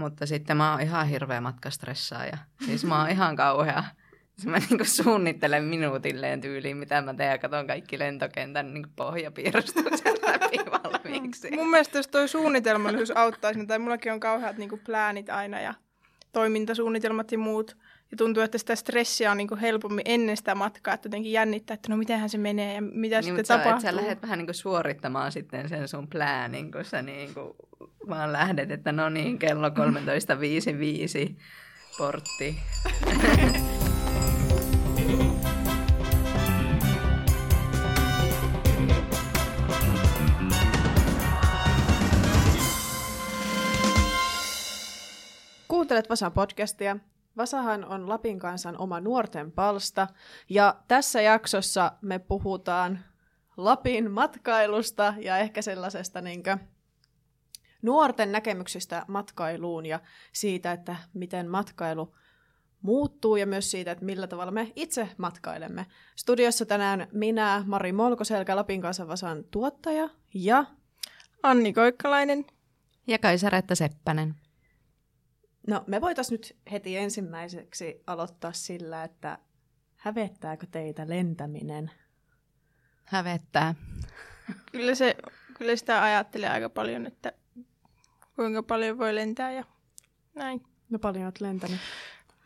Mutta sitten mä oon ihan hirveä ja Siis mä oon ihan kauhea. Siis mä niinku suunnittelen minuutilleen tyyliin, mitä mä teen ja katson kaikki lentokentän niinku pohjapiirustukset läpi valmiiksi. Mun mielestä jos toi suunnitelmallisuus auttaisi, niin tai mullakin on kauheat niinku pläänit aina ja toimintasuunnitelmat ja muut. Ja tuntuu, että sitä stressiä on niin helpommin ennen sitä matkaa, että jotenkin jännittää, että no mitenhän se menee ja mitä niin, sitten sä, tapahtuu. Sä lähdet vähän niin suorittamaan sitten sen sun pläänin, kun sä niin kuin vaan lähdet, että no niin, kello 13.55 portti. Kuuntelet Vasan podcastia. Vasahan on Lapin kansan oma nuorten palsta, ja tässä jaksossa me puhutaan Lapin matkailusta ja ehkä sellaisesta niin nuorten näkemyksistä matkailuun ja siitä, että miten matkailu muuttuu ja myös siitä, että millä tavalla me itse matkailemme. Studiossa tänään minä, Mari Molkoselkä, Lapin kansan Vasan tuottaja ja Anni Koikkalainen ja Kaisaretta Seppänen. No me voitaisiin nyt heti ensimmäiseksi aloittaa sillä, että hävettääkö teitä lentäminen? Hävettää. Kyllä, se, kyllä sitä ajattelee aika paljon, että kuinka paljon voi lentää ja näin. No paljon olet lentänyt?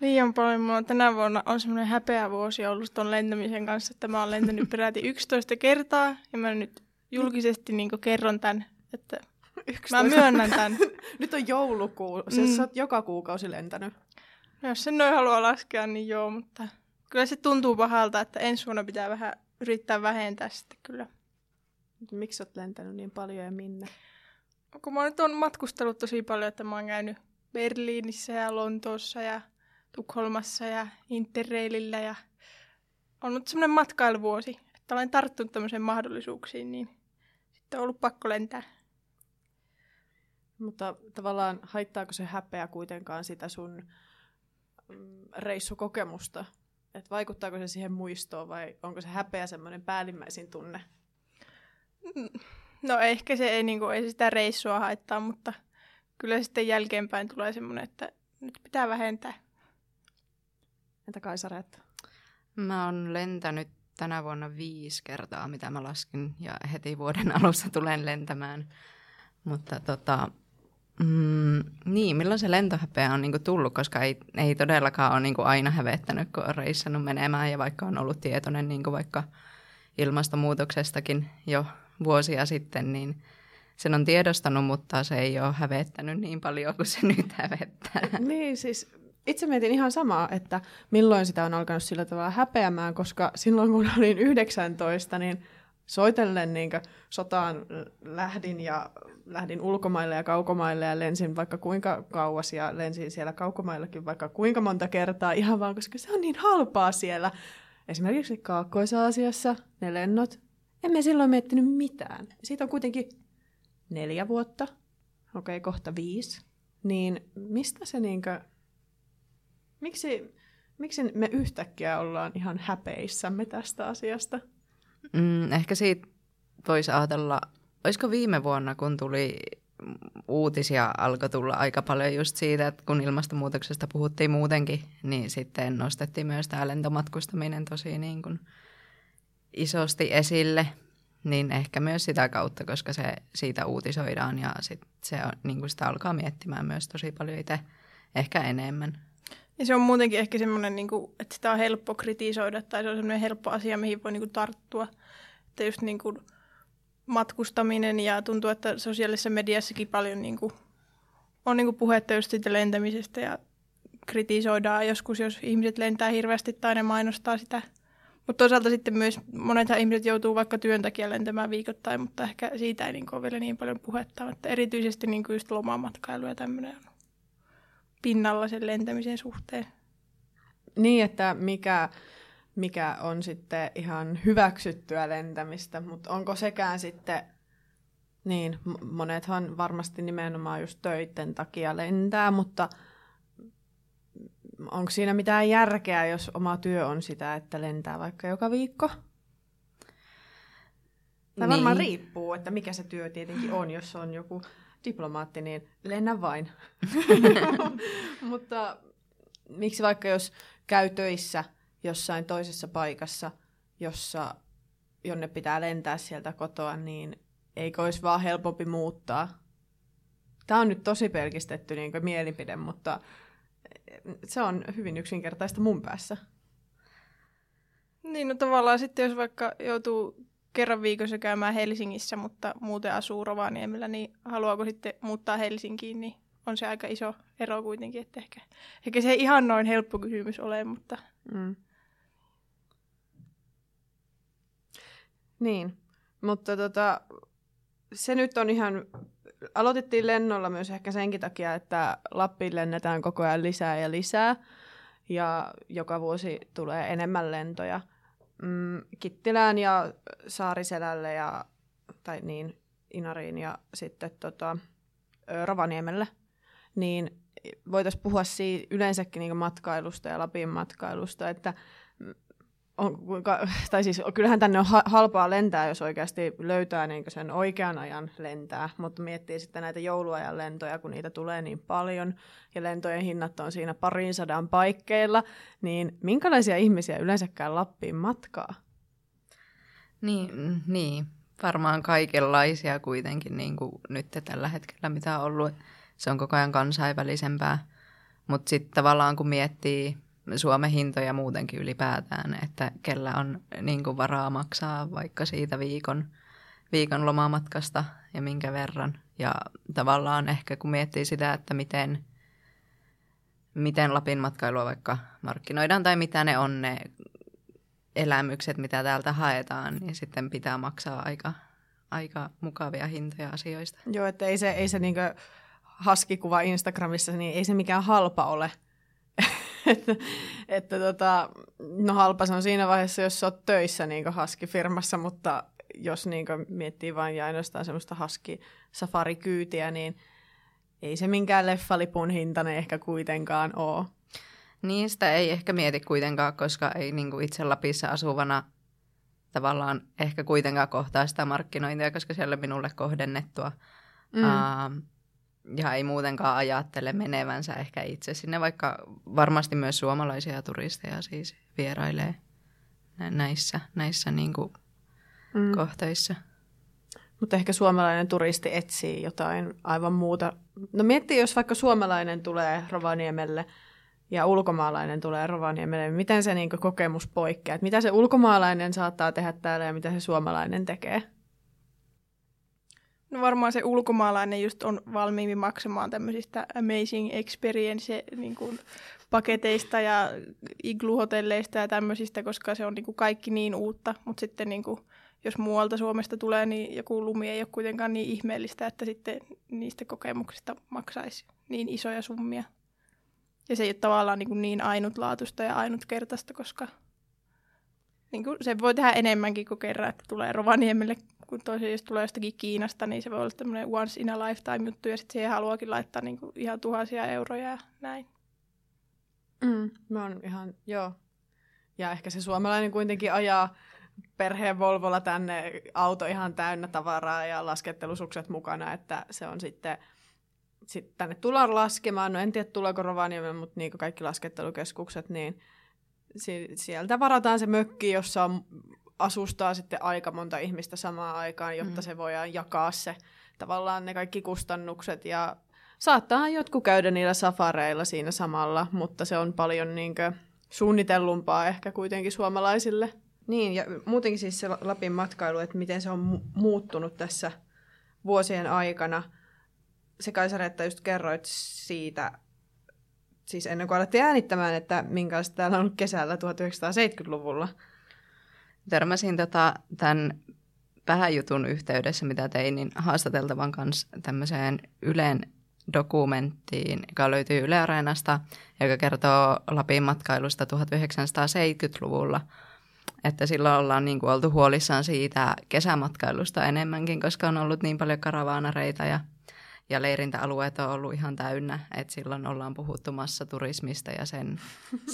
Liian paljon. Mulla tänä vuonna on semmoinen häpeä vuosi ollut tuon lentämisen kanssa, että mä oon lentänyt peräti 11 kertaa ja mä nyt julkisesti niin kerron tämän, että 11. Mä myönnän tämän. Nyt on joulukuu. Siis mm. sä oot joka kuukausi lentänyt. No, jos sen noin haluaa laskea, niin joo, mutta kyllä se tuntuu pahalta, että ensi vuonna pitää vähän yrittää vähentää sitten kyllä. Miksi oot lentänyt niin paljon ja minne? Kun mä nyt on matkustellut tosi paljon, että mä oon käynyt Berliinissä ja Lontoossa ja Tukholmassa ja Interrailillä ja on ollut semmoinen matkailuvuosi, että olen tarttunut tämmöisiin mahdollisuuksiin, niin sitten on ollut pakko lentää. Mutta tavallaan haittaako se häpeä kuitenkaan sitä sun mm, reissukokemusta? Et vaikuttaako se siihen muistoon vai onko se häpeä semmoinen päällimmäisin tunne? No ehkä se ei, niin kuin, ei sitä reissua haittaa, mutta kyllä sitten jälkeenpäin tulee semmoinen, että nyt pitää vähentää. Entä Kaisareetta? Mä oon lentänyt tänä vuonna viisi kertaa, mitä mä laskin, ja heti vuoden alussa tulen lentämään. Mutta tota, Mm, niin, milloin se lentohäpeä on niinku tullut, koska ei, ei todellakaan ole niinku aina hävettänyt, kun on reissannut menemään ja vaikka on ollut tietoinen niinku vaikka ilmastonmuutoksestakin jo vuosia sitten, niin sen on tiedostanut, mutta se ei ole hävettänyt niin paljon kuin se nyt hävettää. Niin, siis itse mietin ihan samaa, että milloin sitä on alkanut sillä tavalla häpeämään, koska silloin kun olin 19, niin soitellen niin sotaan lähdin ja lähdin ulkomaille ja kaukomaille ja lensin vaikka kuinka kauas ja lensin siellä kaukomaillakin vaikka kuinka monta kertaa ihan vaan, koska se on niin halpaa siellä. Esimerkiksi Kaakkois-Aasiassa ne lennot, emme silloin miettinyt mitään. Siitä on kuitenkin neljä vuotta, okei okay, kohta viisi, niin mistä se niinkö, miksi, miksi me yhtäkkiä ollaan ihan häpeissämme tästä asiasta? Mm, ehkä siitä voisi ajatella, olisiko viime vuonna, kun tuli uutisia alkoi tulla aika paljon just siitä, että kun ilmastonmuutoksesta puhuttiin muutenkin, niin sitten nostettiin myös tämä lentomatkustaminen tosi niin kuin isosti esille, niin ehkä myös sitä kautta, koska se siitä uutisoidaan ja sit se on, niin kuin sitä alkaa miettimään myös tosi paljon itse, ehkä enemmän. Ja se on muutenkin ehkä semmoinen, niin kuin, että sitä on helppo kritisoida tai se on semmoinen helppo asia, mihin voi niin kuin, tarttua. Että just niin kuin, matkustaminen ja tuntuu, että sosiaalisessa mediassakin paljon niin kuin, on niin kuin, puhetta just siitä lentämisestä ja kritisoidaan joskus, jos ihmiset lentää hirveästi tai ne mainostaa sitä. Mutta toisaalta sitten myös monet ihmiset joutuu vaikka työn takia lentämään viikoittain, mutta ehkä siitä ei niin kuin, ole vielä niin paljon puhetta. Että erityisesti niin kuin just lomamatkailu ja tämmöinen on pinnalla sen lentämisen suhteen. Niin, että mikä, mikä on sitten ihan hyväksyttyä lentämistä, mutta onko sekään sitten, niin monethan varmasti nimenomaan just töiden takia lentää, mutta onko siinä mitään järkeä, jos oma työ on sitä, että lentää vaikka joka viikko? Tai niin. varmaan riippuu, että mikä se työ tietenkin on, jos on joku diplomaatti, niin lennä vain. Mutta miksi vaikka jos käy töissä jossain toisessa paikassa, jossa, jonne pitää lentää sieltä kotoa, niin eikö olisi vaan helpompi muuttaa? Tämä on nyt tosi pelkistetty niin mielipide, mutta se on hyvin yksinkertaista mun päässä. Niin, no tavallaan sitten jos vaikka joutuu kerran viikossa käymään Helsingissä, mutta muuten asuu Rovaniemellä, niin haluaako sitten muuttaa Helsinkiin, niin on se aika iso ero kuitenkin, että ehkä, ehkä se ei ihan noin helppo kysymys ole, mutta... Mm. Niin, mutta tota, se nyt on ihan, aloitettiin lennolla myös ehkä senkin takia, että Lappiin lennetään koko ajan lisää ja lisää, ja joka vuosi tulee enemmän lentoja – mm, Kittilään ja Saariselälle ja, tai niin, Inariin ja sitten tota, Rovaniemelle, niin voitaisiin puhua siitä yleensäkin niin matkailusta ja Lapin matkailusta, että on, tai siis kyllähän tänne on halpaa lentää, jos oikeasti löytää niin sen oikean ajan lentää, mutta miettii sitten näitä jouluajan lentoja, kun niitä tulee niin paljon, ja lentojen hinnat on siinä parin sadan paikkeilla, niin minkälaisia ihmisiä yleensäkään Lappiin matkaa? Niin, niin. varmaan kaikenlaisia kuitenkin niin kuin nyt tällä hetkellä, mitä on ollut. Se on koko ajan kansainvälisempää, mutta sitten tavallaan kun miettii Suomen hintoja muutenkin ylipäätään, että kellä on niin kuin varaa maksaa vaikka siitä viikon, viikon lomamatkasta ja minkä verran. Ja tavallaan ehkä kun miettii sitä, että miten, miten Lapin matkailua vaikka markkinoidaan tai mitä ne on ne elämykset, mitä täältä haetaan, niin sitten pitää maksaa aika, aika mukavia hintoja asioista. Joo, että ei se, ei se niin haskikuva Instagramissa, niin ei se mikään halpa ole – että, että tota, no halpa se on siinä vaiheessa, jos sä oot töissä niin haskifirmassa, mutta jos niin miettii vain ja ainoastaan semmoista haski safarikyytiä, niin ei se minkään leffalipun hintainen ehkä kuitenkaan ole. Sitä ei ehkä mieti kuitenkaan, koska ei niin kuin itse Lapissa asuvana tavallaan ehkä kuitenkaan kohtaa sitä markkinointia, koska siellä on minulle kohdennettua. Mm. Uh, ja ei muutenkaan ajattele menevänsä ehkä itse sinne, vaikka varmasti myös suomalaisia turisteja siis vierailee näissä, näissä niin kuin mm. kohteissa. Mutta ehkä suomalainen turisti etsii jotain aivan muuta. No miettii, jos vaikka suomalainen tulee Rovaniemelle ja ulkomaalainen tulee Rovaniemelle, miten se niin kokemus poikkeaa? mitä se ulkomaalainen saattaa tehdä täällä ja mitä se suomalainen tekee? No varmaan se ulkomaalainen just on valmiimmin maksamaan tämmöisistä amazing experience niin kuin paketeista ja igluhotelleista ja tämmöisistä, koska se on niin kuin kaikki niin uutta, mutta sitten niin kuin, jos muualta Suomesta tulee, niin joku lumi ei ole kuitenkaan niin ihmeellistä, että sitten niistä kokemuksista maksaisi niin isoja summia. Ja se ei ole tavallaan niin, kuin niin ainutlaatuista ja ainutkertaista, koska niin kuin se voi tehdä enemmänkin kuin kerran, että tulee Rovaniemelle kun tosi tulee jostakin Kiinasta, niin se voi olla tämmöinen once in a lifetime juttu, ja sitten siihen haluakin laittaa niin kuin ihan tuhansia euroja ja näin. Mm, mä oon ihan, joo. Ja ehkä se suomalainen kuitenkin ajaa perheen Volvolla tänne auto ihan täynnä tavaraa ja laskettelusukset mukana, että se on sitten, sitten tänne tullaan laskemaan. No en tiedä tuleeko Rovaniemelle, mutta niin kaikki laskettelukeskukset, niin sieltä varataan se mökki, jossa on asustaa sitten aika monta ihmistä samaan aikaan, jotta mm. se voidaan jakaa se tavallaan ne kaikki kustannukset ja saattaa jotkut käydä niillä safareilla siinä samalla, mutta se on paljon niinkö suunnitellumpaa ehkä kuitenkin suomalaisille. Niin, ja muutenkin siis se Lapin matkailu, että miten se on mu- muuttunut tässä vuosien aikana. Se Kaisaretta just kerroit siitä, siis ennen kuin alettiin äänittämään, että minkälaista täällä on kesällä 1970-luvulla – törmäsin tota, tämän pääjutun yhteydessä, mitä tein, niin haastateltavan kanssa tämmöiseen Ylen dokumenttiin, joka löytyy Yle Areenasta, joka kertoo Lapin matkailusta 1970-luvulla. Että silloin ollaan niin kuin oltu huolissaan siitä kesämatkailusta enemmänkin, koska on ollut niin paljon karavaanareita ja ja leirintäalueet on ollut ihan täynnä, että silloin ollaan puhuttu massaturismista ja sen,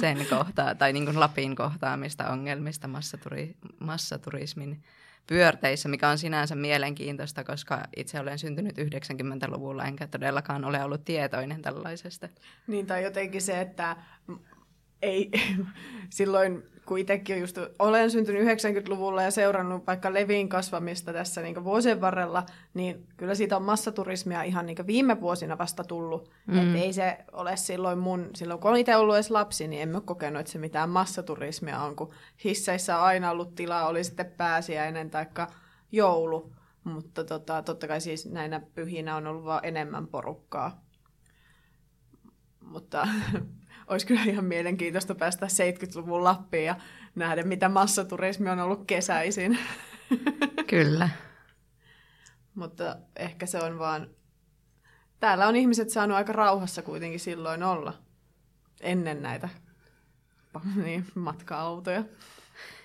sen kohtaa, tai niin kuin Lapin kohtaamista ongelmista massaturi, massaturismin pyörteissä, mikä on sinänsä mielenkiintoista, koska itse olen syntynyt 90-luvulla, enkä todellakaan ole ollut tietoinen tällaisesta. Niin, tai jotenkin se, että ei, silloin kun itsekin just olen syntynyt 90-luvulla ja seurannut vaikka leviin kasvamista tässä niin vuosien varrella, niin kyllä siitä on massaturismia ihan niin viime vuosina vasta tullut. Mm. Että ei se ole silloin mun, silloin kun olen itse ollut edes lapsi, niin en ole kokenut, että se mitään massaturismia on, kun hisseissä on aina ollut tilaa, oli sitten pääsiäinen tai joulu. Mutta tota, totta kai siis näinä pyhinä on ollut vaan enemmän porukkaa. Mutta olisi kyllä ihan mielenkiintoista päästä 70-luvun Lappiin ja nähdä, mitä massaturismi on ollut kesäisin. Kyllä. Mutta ehkä se on vaan... Täällä on ihmiset saanut aika rauhassa kuitenkin silloin olla ennen näitä niin, matka-autoja.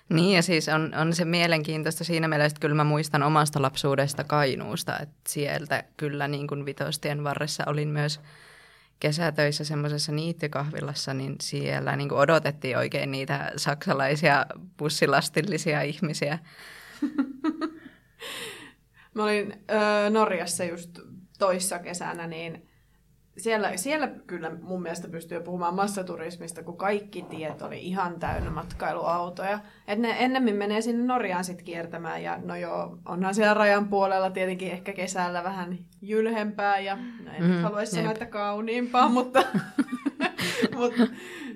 Niin ja siis on, on se mielenkiintoista siinä mielessä, että kyllä mä muistan omasta lapsuudesta Kainuusta, että sieltä kyllä niin kuin vitostien varressa olin myös kesätöissä semmoisessa niittykahvilassa, niin siellä niin kuin odotettiin oikein niitä saksalaisia bussilastillisia ihmisiä. Mä olin ö, Norjassa just toissa kesänä, niin siellä, siellä kyllä mun mielestä pystyy puhumaan massaturismista, kun kaikki tiet oli ihan täynnä matkailuautoja. Et ne ennemmin menee sinne Norjaan sit kiertämään ja no joo, onhan siellä rajan puolella tietenkin ehkä kesällä vähän jylhempää ja no en mm, haluaisi sanoa, että kauniimpaa, mutta, mutta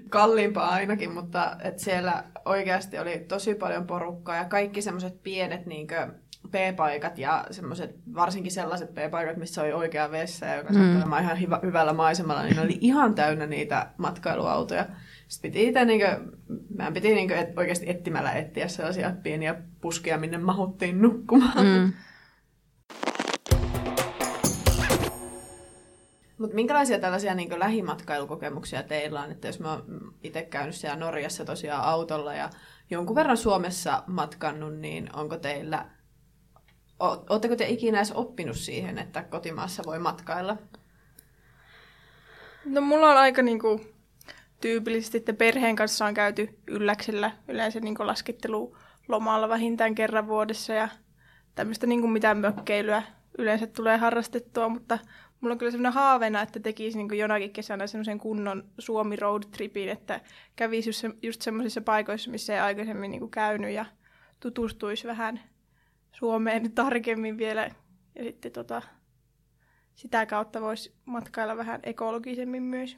kalliimpaa ainakin, mutta et siellä oikeasti oli tosi paljon porukkaa ja kaikki semmoiset pienet niinkö, P-paikat ja semmoiset, varsinkin sellaiset P-paikat, missä oli oikea vessa ja joka mm. olemaan ihan hyvä, hyvällä maisemalla, niin ne oli ihan täynnä niitä matkailuautoja. Sitten piti itse, niin kuin, meidän piti niin kuin, et, oikeasti etsimällä etsiä sellaisia pieniä puskia, minne mahuttiin nukkumaan. Mm. Mutta minkälaisia tällaisia niin lähimatkailukokemuksia teillä on? Että jos mä oon itse käynyt siellä Norjassa tosiaan autolla ja jonkun verran Suomessa matkannut, niin onko teillä Oletteko te ikinä edes oppinut siihen, että kotimaassa voi matkailla? No mulla on aika niinku, tyypillisesti, että perheen kanssa on käyty ylläksellä yleensä niinku laskettelu lomalla vähintään kerran vuodessa ja tämmöistä niinku mitään mökkeilyä yleensä tulee harrastettua, mutta mulla on kyllä sellainen haaveena, että tekisi niin jonakin kesänä semmoisen kunnon Suomi road tripin, että kävisi just, just semmoisissa paikoissa, missä ei aikaisemmin niin käynyt ja tutustuisi vähän Suomeen tarkemmin vielä. Ja sitten tota, sitä kautta voisi matkailla vähän ekologisemmin myös.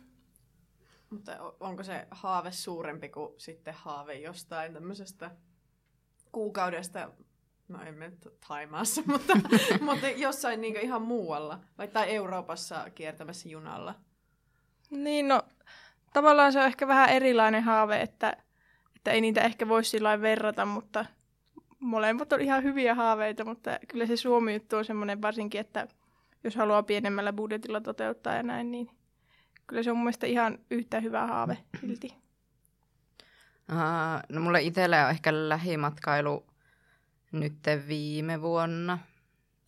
Mutta onko se haave suurempi kuin sitten haave jostain tämmöisestä kuukaudesta, no en mene Taimaassa, mutta, mutta jossain niin ihan muualla, vai tai Euroopassa kiertämässä junalla? Niin, no tavallaan se on ehkä vähän erilainen haave, että, että ei niitä ehkä voisi sillä verrata, mutta – molemmat on ihan hyviä haaveita, mutta kyllä se Suomi-juttu on semmoinen varsinkin, että jos haluaa pienemmällä budjetilla toteuttaa ja näin, niin kyllä se on mun mielestä ihan yhtä hyvä haave silti. Uh, no mulle itselle on ehkä lähimatkailu nyt viime vuonna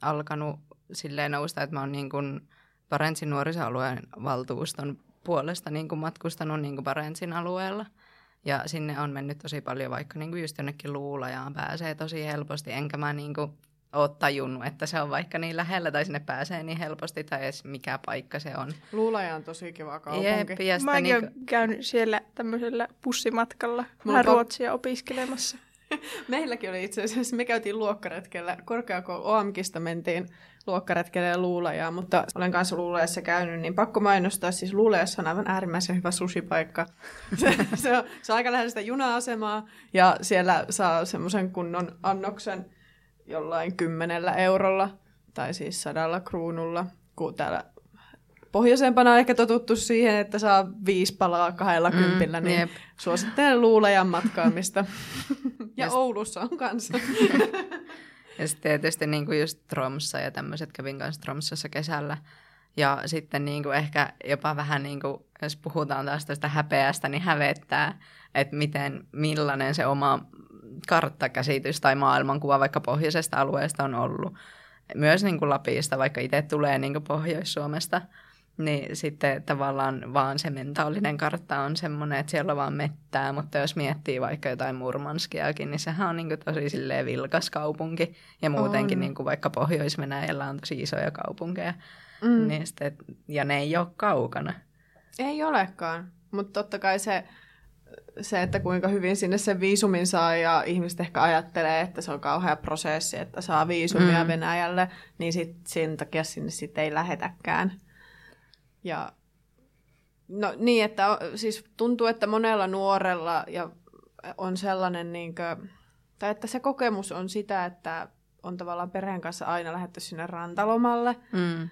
alkanut silleen nousta, että mä oon niin kuin Parentsin nuorisoalueen valtuuston puolesta niin kuin matkustanut niin kuin Parentsin alueella – ja sinne on mennyt tosi paljon, vaikka niin kuin just jonnekin luulajaan pääsee tosi helposti, enkä mä niin kuin ole tajunnut, että se on vaikka niin lähellä tai sinne pääsee niin helposti tai edes mikä paikka se on. Luulaja on tosi kiva kaupunki. Jep, ja Mäkin niin kuin... käynyt siellä tämmöisellä bussimatkalla vähän ruotsia opiskelemassa. Meilläkin oli itse asiassa, me käytiin luokkaretkellä, korkeakoulu OAMKista mentiin luokkaretkelle ja luulajaa, mutta olen kanssa luulajassa käynyt, niin pakko mainostaa, siis luulajassa on aivan äärimmäisen hyvä sushipaikka. se, se, on, se on aika lähellä sitä juna-asemaa ja siellä saa semmoisen kunnon annoksen jollain kymmenellä eurolla tai siis sadalla kruunulla, kun täällä pohjoisempana on ehkä totuttu siihen, että saa viisi palaa kahdella mm, kympillä, niin jep. suosittelen luulajan matkaamista. ja Oulussa on kanssa. ja sitten tietysti niin kuin just Tromssa ja tämmöiset kävin kanssa Tromsassa kesällä. Ja sitten niin kuin ehkä jopa vähän, niin kuin, jos puhutaan taas tästä häpeästä, niin hävettää, että miten, millainen se oma karttakäsitys tai maailmankuva vaikka pohjoisesta alueesta on ollut. Myös niin kuin Lapista, vaikka itse tulee niin kuin Pohjois-Suomesta – Niin sitten tavallaan vaan se mentaalinen kartta on semmoinen, että siellä on vaan mettää, mutta jos miettii vaikka jotain Murmanskiakin, niin sehän on niin kuin tosi silleen vilkas kaupunki. Ja muutenkin niin kuin vaikka Pohjois-Venäjällä on tosi isoja kaupunkeja. Mm. Niin sitten, ja ne ei ole kaukana. Ei olekaan, mutta totta kai se, se, että kuinka hyvin sinne sen viisumin saa ja ihmiset ehkä ajattelee, että se on kauhea prosessi, että saa viisumia mm. Venäjälle, niin sit, sen takia sinne sitten ei lähetäkään. Ja no niin, että siis tuntuu, että monella nuorella ja on sellainen, niin kuin, tai että se kokemus on sitä, että on tavallaan perheen kanssa aina lähdetty sinne rantalomalle. Mm.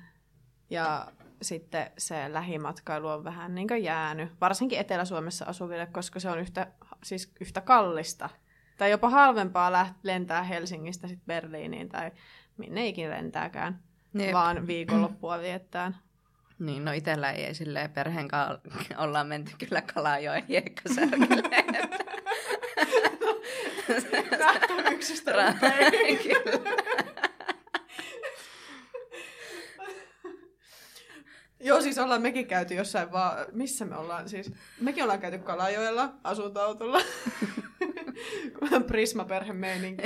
Ja sitten se lähimatkailu on vähän niin kuin jäänyt, varsinkin Etelä-Suomessa asuville, koska se on yhtä, siis yhtä kallista. Tai jopa halvempaa läht- lentää Helsingistä sitten Berliiniin tai minne ikinä lentääkään, Jep. vaan viikonloppua viettään. Niin, no itsellä ei silleen perheen kanssa ollaan menty kyllä Kalajoen hiekkasärkelle. Nähtävyyksistä Joo, siis ollaan mekin käyty jossain vaan, missä me ollaan siis, mekin ollaan käyty Kalajoella asuntoautolla. Prisma-perhe meininki.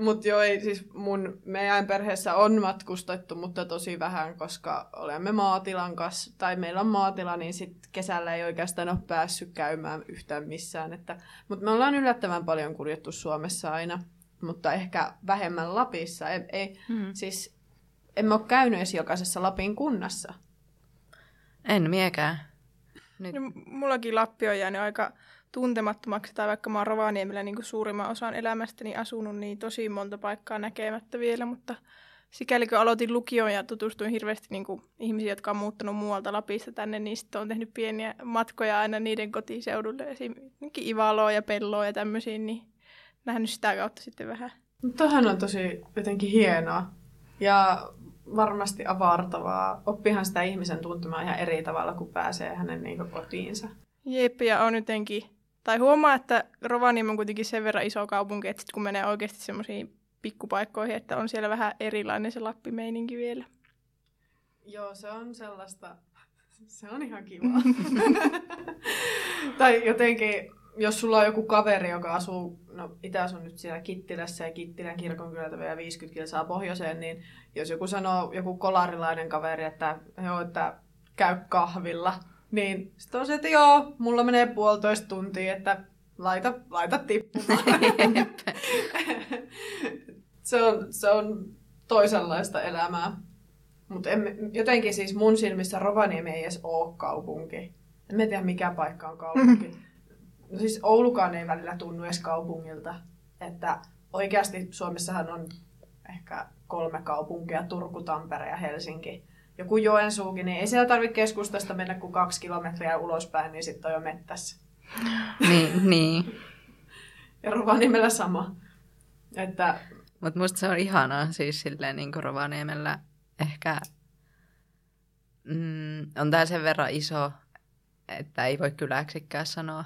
Mutta joo, ei, siis mun, meidän perheessä on matkustettu, mutta tosi vähän, koska olemme maatilan kanssa, tai meillä on maatila, niin sit kesällä ei oikeastaan ole päässyt käymään yhtään missään. Että, mutta me ollaan yllättävän paljon kuljettu Suomessa aina, mutta ehkä vähemmän Lapissa. Ei, ei, hmm. siis, emme ole käynyt edes jokaisessa Lapin kunnassa. En miekään. Nyt. No, mullakin Lappi on jäänyt aika tuntemattomaksi, tai vaikka mä oon Rovaniemellä niin suurimman osan elämästäni asunut, niin tosi monta paikkaa näkemättä vielä, mutta sikäli kun aloitin lukion ja tutustuin hirveästi niin kuin, ihmisiä, jotka on muuttanut muualta Lapista tänne, niin sitten on tehnyt pieniä matkoja aina niiden kotiseudulle, esimerkiksi Ivaloa ja Pelloa ja tämmöisiin, niin nähnyt sitä kautta sitten vähän. Tuohan on tosi jotenkin hienoa ja varmasti avartavaa. Oppihan sitä ihmisen tuntemaan ihan eri tavalla, kun pääsee hänen niin kotiinsa. Jep, ja on jotenkin tai huomaa, että Rovaniemi on kuitenkin sen verran iso kaupunki, että sit kun menee oikeasti semmoisiin pikkupaikkoihin, että on siellä vähän erilainen se Lappi-meininki vielä. Joo, se on sellaista, se on ihan kiva. tai jotenkin, jos sulla on joku kaveri, joka asuu, no itse asun nyt siellä Kittilässä ja Kittilän kirkon kylältä vielä 50 kilsaa pohjoiseen, niin jos joku sanoo, joku kolarilainen kaveri, että, joo, että käy kahvilla, niin sitten on se, että joo, mulla menee puolitoista tuntia, että laita, laita tippumaan. se, on, se on toisenlaista elämää. Mutta jotenkin siis mun silmissä Rovaniemi ei edes ole kaupunki. En tiedä mikä paikka on kaupunki. No siis Oulukaan ei välillä tunnu edes kaupungilta. Että oikeasti Suomessahan on ehkä kolme kaupunkia, Turku, Tampere ja Helsinki joku Joensuukin, niin ei siellä tarvitse keskustasta mennä kuin kaksi kilometriä ulospäin, niin sitten on jo mettässä. niin, niin. Ja Rovaniemellä sama. Että... Mutta musta se on ihanaa siis silleen niin kuin Rovaniemellä ehkä mm, on tää sen verran iso, että ei voi kyläksikään sanoa.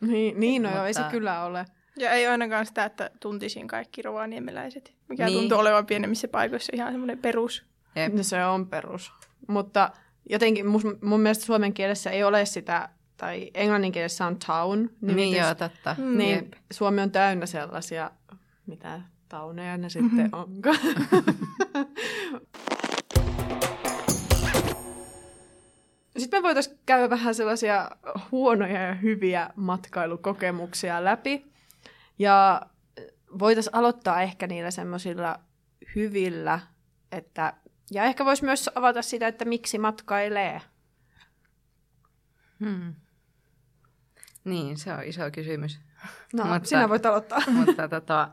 Niin, niin no Mutta... joo, ei se kyllä ole. Ja ei ainakaan sitä, että tuntisin kaikki rovaniemeläiset, mikä niin. tuntuu olevan pienemmissä paikoissa ihan semmoinen perus Jep. No se on perus. Mutta jotenkin mun, mun mielestä suomen kielessä ei ole sitä, tai englannin kielessä on town. Nimitys. Niin joo, totta. Mm. Niin Jep. Suomi on täynnä sellaisia, mitä tauneja ne sitten onkaan. Sitten me voitaisiin käydä vähän sellaisia huonoja ja hyviä matkailukokemuksia läpi. Ja voitaisiin aloittaa ehkä niillä semmoisilla hyvillä, että ja ehkä voisi myös avata sitä, että miksi matkailee. Hmm. Niin, se on iso kysymys. No, mutta, sinä voit aloittaa. Mutta tota,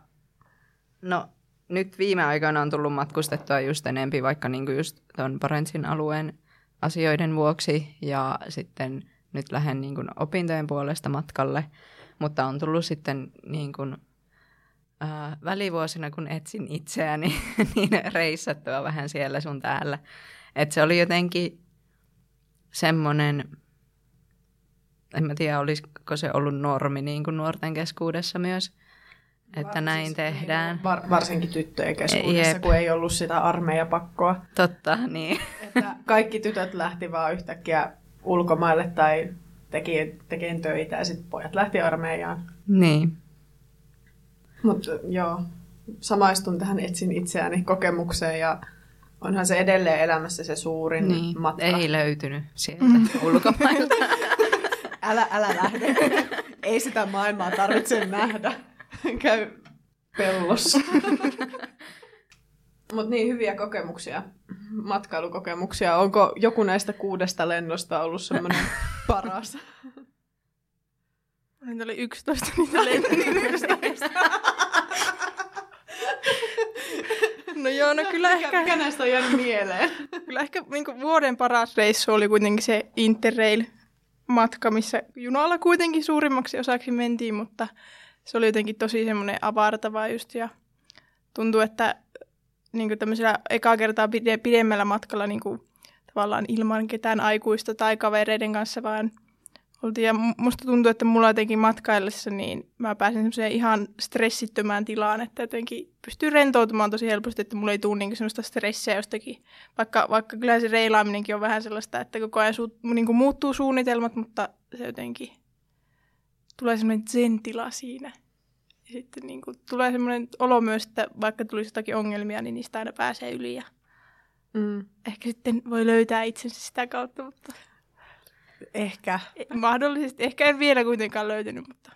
no, nyt viime aikoina on tullut matkustettua just enempi vaikka niinku just tuon Parentsin alueen asioiden vuoksi ja sitten nyt lähden niinku opintojen puolesta matkalle, mutta on tullut sitten niinku äh, välivuosina, kun etsin itseäni, niin reissattua vähän siellä sun täällä. Et se oli jotenkin semmoinen, en mä tiedä olisiko se ollut normi niin kuin nuorten keskuudessa myös, että näin tehdään. Var, varsinkin tyttöjen keskuudessa, Jep. kun ei ollut sitä armeijapakkoa. Totta, niin. Että kaikki tytöt lähti vaan yhtäkkiä ulkomaille tai teki, tekeen töitä ja sitten pojat lähti armeijaan. Niin. Mutta joo, samaistun tähän etsin itseäni kokemukseen ja onhan se edelleen elämässä se suurin niin. matka. Ei löytynyt sieltä ulkomailta. Älä, älä lähde. Ei sitä maailmaa tarvitse nähdä. Käy pellossa. Mutta niin, hyviä kokemuksia, matkailukokemuksia. Onko joku näistä kuudesta lennosta ollut semmoinen paras? Niitä oli 11 niitä lentoja. No joo, no kyllä Mikä, ehkä, mikä näistä on jäänyt mieleen? kyllä ehkä niin vuoden paras reissu oli kuitenkin se Interrail-matka, missä junalla kuitenkin suurimmaksi osaksi mentiin, mutta se oli jotenkin tosi semmoinen avartava just ja tuntuu, että niin kuin tämmöisellä ekaa kertaa pide- pidemmällä matkalla niin kuin, tavallaan ilman ketään aikuista tai kavereiden kanssa vaan oltiin. Ja mu- musta tuntuu, että mulla jotenkin matkaillessa, niin mä pääsin semmoiseen ihan stressittömään tilaan, että jotenkin pystyy rentoutumaan tosi helposti, että mulla ei tule niin semmoista stressiä jostakin. Vaikka, vaikka kyllä se reilaaminenkin on vähän sellaista, että koko ajan su- niin kuin muuttuu suunnitelmat, mutta se jotenkin tulee semmoinen zen-tila siinä. Ja sitten niin kuin, tulee semmoinen olo myös, että vaikka tulisi jotakin ongelmia, niin niistä aina pääsee yli. Ja Mm, ehkä sitten voi löytää itsensä sitä kautta, mutta ehkä. mahdollisesti. Ehkä en vielä kuitenkaan löytänyt, mutta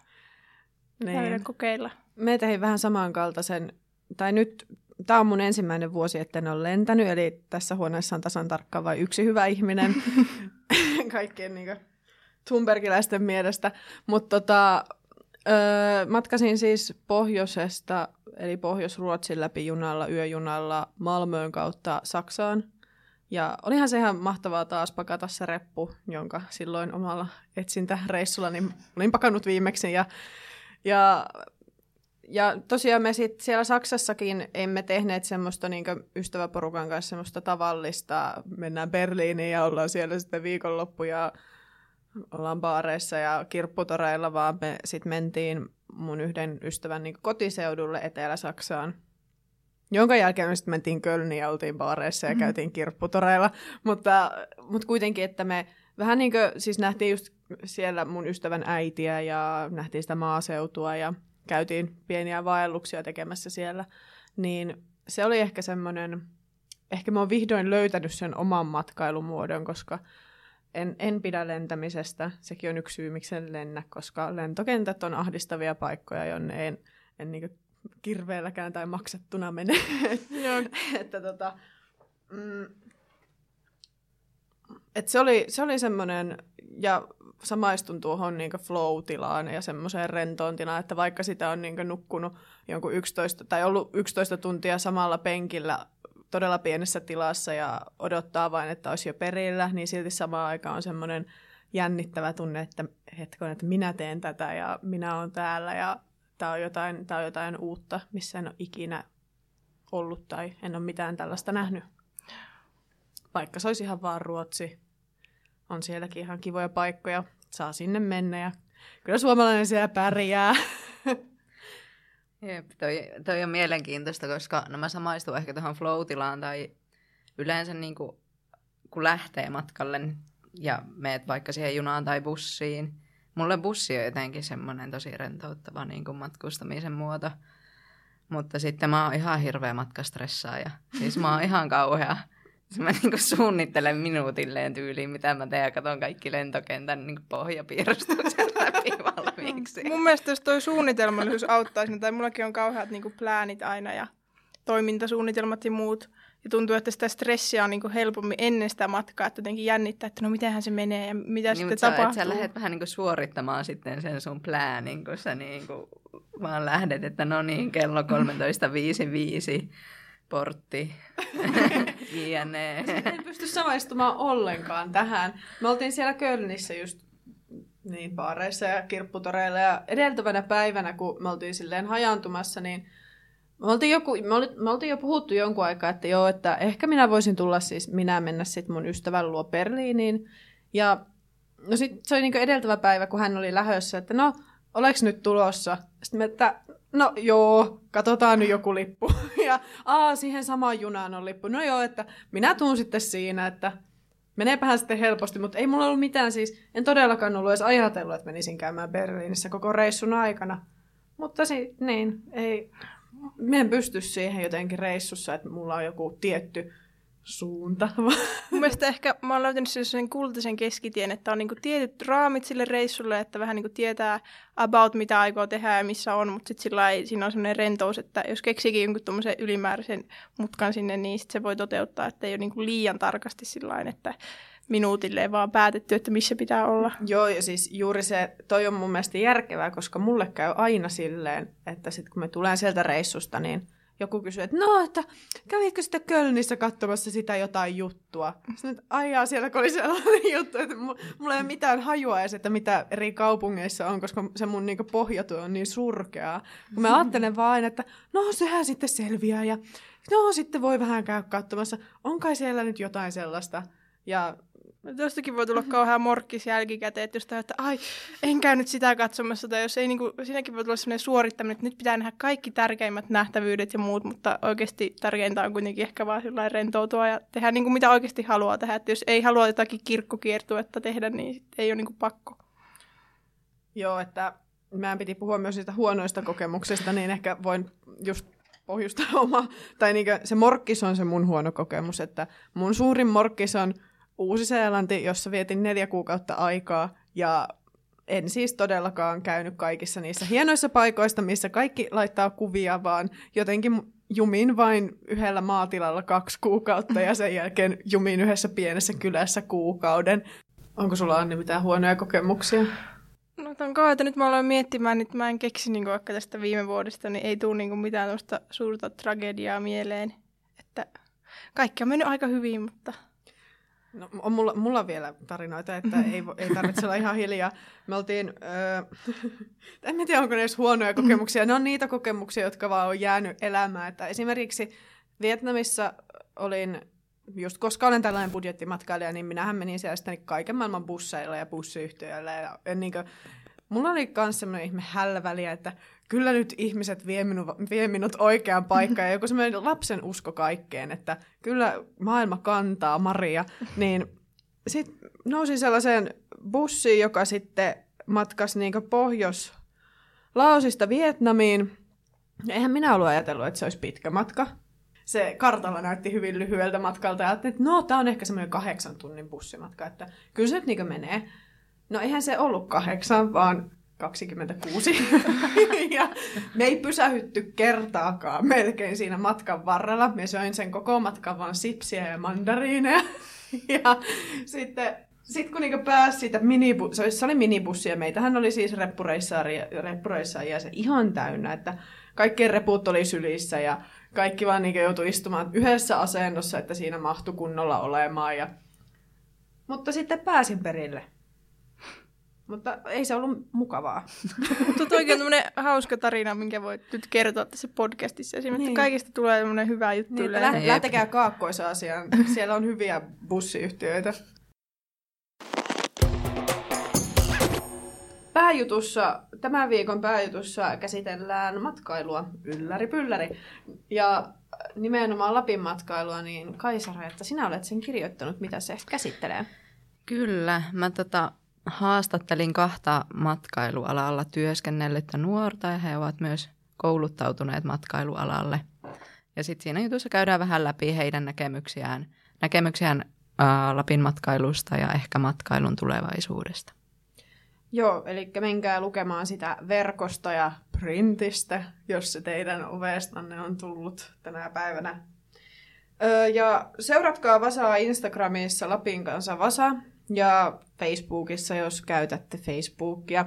Niin. kokeilla. Me tein vähän samankaltaisen, tai nyt, tämä on mun ensimmäinen vuosi, että en ole lentänyt, eli tässä huoneessa on tasan tarkkaan vain yksi hyvä ihminen kaikkien niin Thunbergiläisten mielestä. Mutta tota, öö, matkasin siis pohjoisesta, eli Pohjois-Ruotsin läpi junalla, yöjunalla Malmöön kautta Saksaan. Ja olihan se ihan mahtavaa taas pakata se reppu, jonka silloin omalla etsintäreissulla niin olin pakannut viimeksi. Ja, ja ja tosiaan me sit siellä Saksassakin emme tehneet semmoista niin ystäväporukan kanssa semmoista tavallista, mennään Berliiniin ja ollaan siellä sitten viikonloppu ja ollaan baareissa ja kirpputoreilla, vaan me sitten mentiin mun yhden ystävän niin kotiseudulle Etelä-Saksaan. Jonka jälkeen me sitten mentiin Kölniin ja oltiin baareissa ja Mhm. käytiin kirpputoreilla. Mutta, mutta kuitenkin, että me vähän niin kuin, siis nähtiin just siellä mun ystävän äitiä ja nähtiin sitä maaseutua ja käytiin pieniä vaelluksia tekemässä siellä, niin se oli ehkä semmoinen, ehkä mä oon vihdoin löytänyt sen oman matkailumuodon, koska en, en pidä lentämisestä. Sekin on yksi syy, miksi en lennä, koska lentokentät on ahdistavia paikkoja, jonne en, en niin kirveelläkään tai maksettuna mene. Joo. että tota, mm, et se oli, se oli semmoinen, ja samaistun tuohon niin flow-tilaan ja semmoiseen rentoon tilaan, että vaikka sitä on niin nukkunut jonkun 11, tai ollut 11 tuntia samalla penkillä todella pienessä tilassa ja odottaa vain, että olisi jo perillä, niin silti samaan aikaan on semmoinen jännittävä tunne, että hetkon, että minä teen tätä ja minä olen täällä ja tämä on jotain, tämä on jotain uutta, missä en ole ikinä ollut tai en ole mitään tällaista nähnyt. Vaikka se olisi ihan vaan Ruotsi. On sielläkin ihan kivoja paikkoja. Saa sinne mennä ja kyllä suomalainen siellä pärjää. Jep, toi, toi on mielenkiintoista, koska no mä samaistun ehkä tuohon flow tai yleensä niin kuin, kun lähtee matkalle ja meet vaikka siihen junaan tai bussiin. Mulle bussi on jotenkin semmoinen tosi rentouttava niin kuin matkustamisen muoto. Mutta sitten mä oon ihan hirveä matkastressaaja. Siis mä oon ihan kauhea. Siis mä niinku suunnittelen minuutilleen tyyliin, mitä mä teen ja katson kaikki lentokentän niinku pohjapiirustukset läpi valmiiksi. Mun mielestä jos toi suunnitelmallisuus auttaisi, tai mullakin on kauheat niin pläänit aina ja toimintasuunnitelmat ja muut. Ja tuntuu, että sitä stressiä on niin helpommin ennen sitä matkaa, että jotenkin jännittää, että no mitenhän se menee ja mitä Niin, sitten mutta sä, tapahtuu. sä lähdet vähän niin kuin suorittamaan sitten sen sun pläänin, kun sä niin kuin vaan lähdet, että no niin, kello 13.55, portti, jne. en pysty samaistumaan ollenkaan tähän. Me oltiin siellä Kölnissä just niin baareissa ja kirpputoreilla ja edeltävänä päivänä, kun me oltiin silleen hajaantumassa, niin me oltiin, joku, me, oli, me oltiin jo puhuttu jonkun aikaa, että joo, että ehkä minä voisin tulla siis, minä mennä sitten mun ystävän luo Berliiniin. Ja no sit se oli niinku edeltävä päivä, kun hän oli lähössä, että no, oleks nyt tulossa? Sitten me, että no joo, katsotaan nyt joku lippu. Ja aa, siihen samaan junaan on lippu. No joo, että minä tuun sitten siinä, että meneepähän sitten helposti, mutta ei mulla ollut mitään siis, en todellakaan ollut edes ajatellut, että menisin käymään Berliinissä koko reissun aikana. Mutta si- niin, ei, me en pysty siihen jotenkin reissussa, että mulla on joku tietty suunta. Mun mielestä ehkä mä oon löytänyt sellaisen kultaisen keskitien, että on niinku tietyt raamit sille reissulle, että vähän niinku tietää about mitä aikoo tehdä ja missä on, mutta sitten sillä ei, siinä on sellainen rentous, että jos keksikin jonkun tuommoisen ylimääräisen mutkan sinne, niin sit se voi toteuttaa, että ei ole niinku liian tarkasti sillä että minuutille vaan päätetty, että missä pitää olla. Joo, ja siis juuri se, toi on mun mielestä järkevää, koska mulle käy aina silleen, että sitten kun me tulen sieltä reissusta, niin joku kysyy, että no, että kävitkö sitten Kölnissä katsomassa sitä jotain juttua? Sitten, että aijaa, siellä oli sellainen juttu, että mulla ei ole mitään hajua edes, että mitä eri kaupungeissa on, koska se mun niinku pohjatyö on niin surkeaa. Kun mä ajattelen vaan, että no, sehän sitten selviää ja no, sitten voi vähän käydä katsomassa. On kai siellä nyt jotain sellaista. Ja Tuostakin voi tulla kauhean morkkis jälkikäteen, että jos tämä, että ai, en käynyt sitä katsomassa, tai jos ei, niin kuin, siinäkin voi tulla sellainen suorittaminen, että nyt pitää nähdä kaikki tärkeimmät nähtävyydet ja muut, mutta oikeasti tärkeintä on kuitenkin ehkä vaan sellainen rentoutua ja tehdä niin kuin mitä oikeasti haluaa tehdä, että jos ei halua jotakin kirkkokiertuetta tehdä, niin ei ole niin kuin pakko. Joo, että mä piti puhua myös siitä huonoista kokemuksista, niin ehkä voin just pohjustaa oma, tai niin se morkkis on se mun huono kokemus, että mun suurin morkkis on Uusi-Seelanti, jossa vietin neljä kuukautta aikaa ja en siis todellakaan käynyt kaikissa niissä hienoissa paikoista, missä kaikki laittaa kuvia, vaan jotenkin jumin vain yhdellä maatilalla kaksi kuukautta ja sen jälkeen jumin yhdessä pienessä kylässä kuukauden. Onko sulla Anni mitään huonoja kokemuksia? No tämän että nyt mä aloin miettimään, että mä en keksi niin vaikka tästä viime vuodesta, niin ei tule niin mitään suurta tragediaa mieleen. Että kaikki on mennyt aika hyvin, mutta No, on mulla, mulla on vielä tarinoita, että ei, ei tarvitse olla ihan hiljaa. Me oltiin, öö, en tiedä onko ne edes huonoja kokemuksia, ne on niitä kokemuksia, jotka vaan on jäänyt elämään. Että esimerkiksi Vietnamissa olin, just koska olen tällainen budjettimatkailija, niin minähän menin siellä sitten kaiken maailman busseilla ja bussiyhtiöillä. Ja, ja niin kuin, mulla oli myös semmoinen ihme hälväliä, että kyllä nyt ihmiset vie, minu, vie minut oikeaan paikkaan ja joku semmoinen lapsen usko kaikkeen, että kyllä maailma kantaa Maria, niin sitten nousin sellaiseen bussiin, joka sitten matkasi niin pohjois Laosista Vietnamiin. Eihän minä ollut ajatellut, että se olisi pitkä matka. Se kartalla näytti hyvin lyhyeltä matkalta ja että no, tämä on ehkä semmoinen kahdeksan tunnin bussimatka, että kyllä se nyt niin menee. No eihän se ollut kahdeksan, vaan 26. ja me ei pysähytty kertaakaan melkein siinä matkan varrella. Me söin sen koko matkan vaan sipsiä ja mandariineja. ja sitten sitten kun niinku pääsi siitä minibussia, se oli minibussi ja meitähän oli siis reppureissaajia se ihan täynnä, että kaikkien reput oli sylissä ja kaikki vaan niinku joutui istumaan yhdessä asennossa, että siinä mahtui kunnolla olemaan. Ja... Mutta sitten pääsin perille. Mutta ei se ollut mukavaa. Mutta toikin on tämmöinen hauska tarina, minkä voit nyt kertoa tässä podcastissa. Esimerkiksi niin. kaikista tulee tämmöinen hyvä juttu niin, lä- Lähtekää Kaakkois-Aasiaan. Siellä on hyviä bussiyhtiöitä. Pääjutussa, tämän viikon pääjutussa käsitellään matkailua, ylläri pylläri. Ja nimenomaan Lapin matkailua, niin Kaisara, että sinä olet sen kirjoittanut, mitä se käsittelee. Kyllä, mä tota, haastattelin kahta matkailualalla työskennellyttä nuorta ja he ovat myös kouluttautuneet matkailualalle. Ja sitten siinä jutussa käydään vähän läpi heidän näkemyksiään, näkemyksiään ää, Lapin matkailusta ja ehkä matkailun tulevaisuudesta. Joo, eli menkää lukemaan sitä verkosta ja printistä, jos se teidän ovestanne on tullut tänä päivänä. Ja seuratkaa Vasaa Instagramissa Lapin kanssa Vasa ja Facebookissa, jos käytätte Facebookia.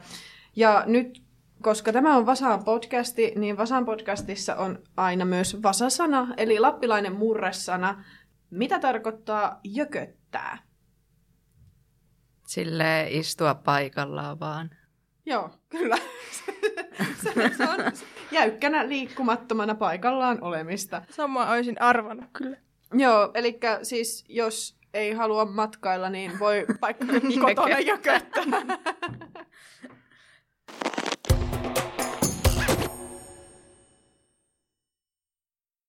Ja nyt, koska tämä on Vasaan podcasti, niin Vasaan podcastissa on aina myös vasasana, eli lappilainen murresana. Mitä tarkoittaa jököttää? Sille istua paikallaan vaan. Joo, kyllä. se, se on jäykkänä liikkumattomana paikallaan olemista. Sama olisin arvannut kyllä. Joo, eli siis jos ei halua matkailla, niin voi vaikka kotona jököttää.